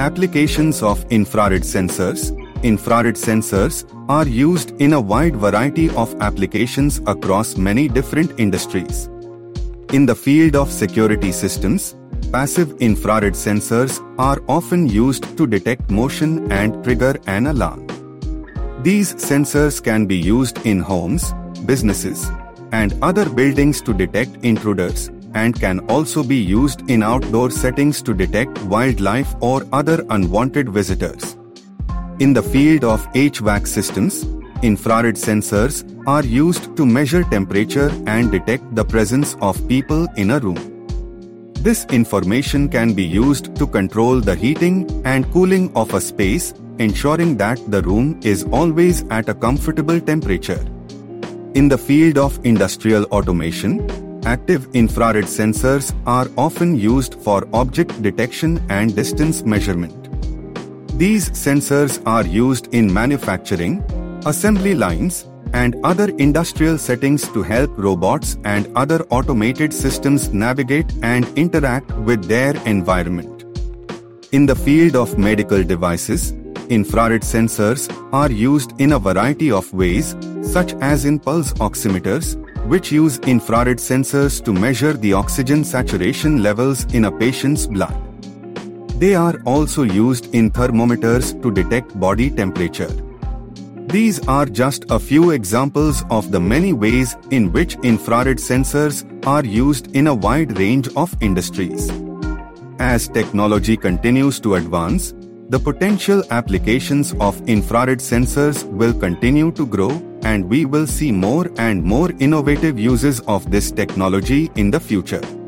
Applications of infrared sensors. Infrared sensors are used in a wide variety of applications across many different industries. In the field of security systems, passive infrared sensors are often used to detect motion and trigger an alarm. These sensors can be used in homes, businesses, and other buildings to detect intruders and can also be used in outdoor settings to detect wildlife or other unwanted visitors. In the field of HVAC systems, infrared sensors are used to measure temperature and detect the presence of people in a room. This information can be used to control the heating and cooling of a space, ensuring that the room is always at a comfortable temperature. In the field of industrial automation, active infrared sensors are often used for object detection and distance measurement. These sensors are used in manufacturing, assembly lines, and other industrial settings to help robots and other automated systems navigate and interact with their environment. In the field of medical devices, infrared sensors are used in a variety of ways, such as in pulse oximeters, which use infrared sensors to measure the oxygen saturation levels in a patient's blood. They are also used in thermometers to detect body temperature. These are just a few examples of the many ways in which infrared sensors are used in a wide range of industries. As technology continues to advance, the potential applications of infrared sensors will continue to grow and we will see more and more innovative uses of this technology in the future.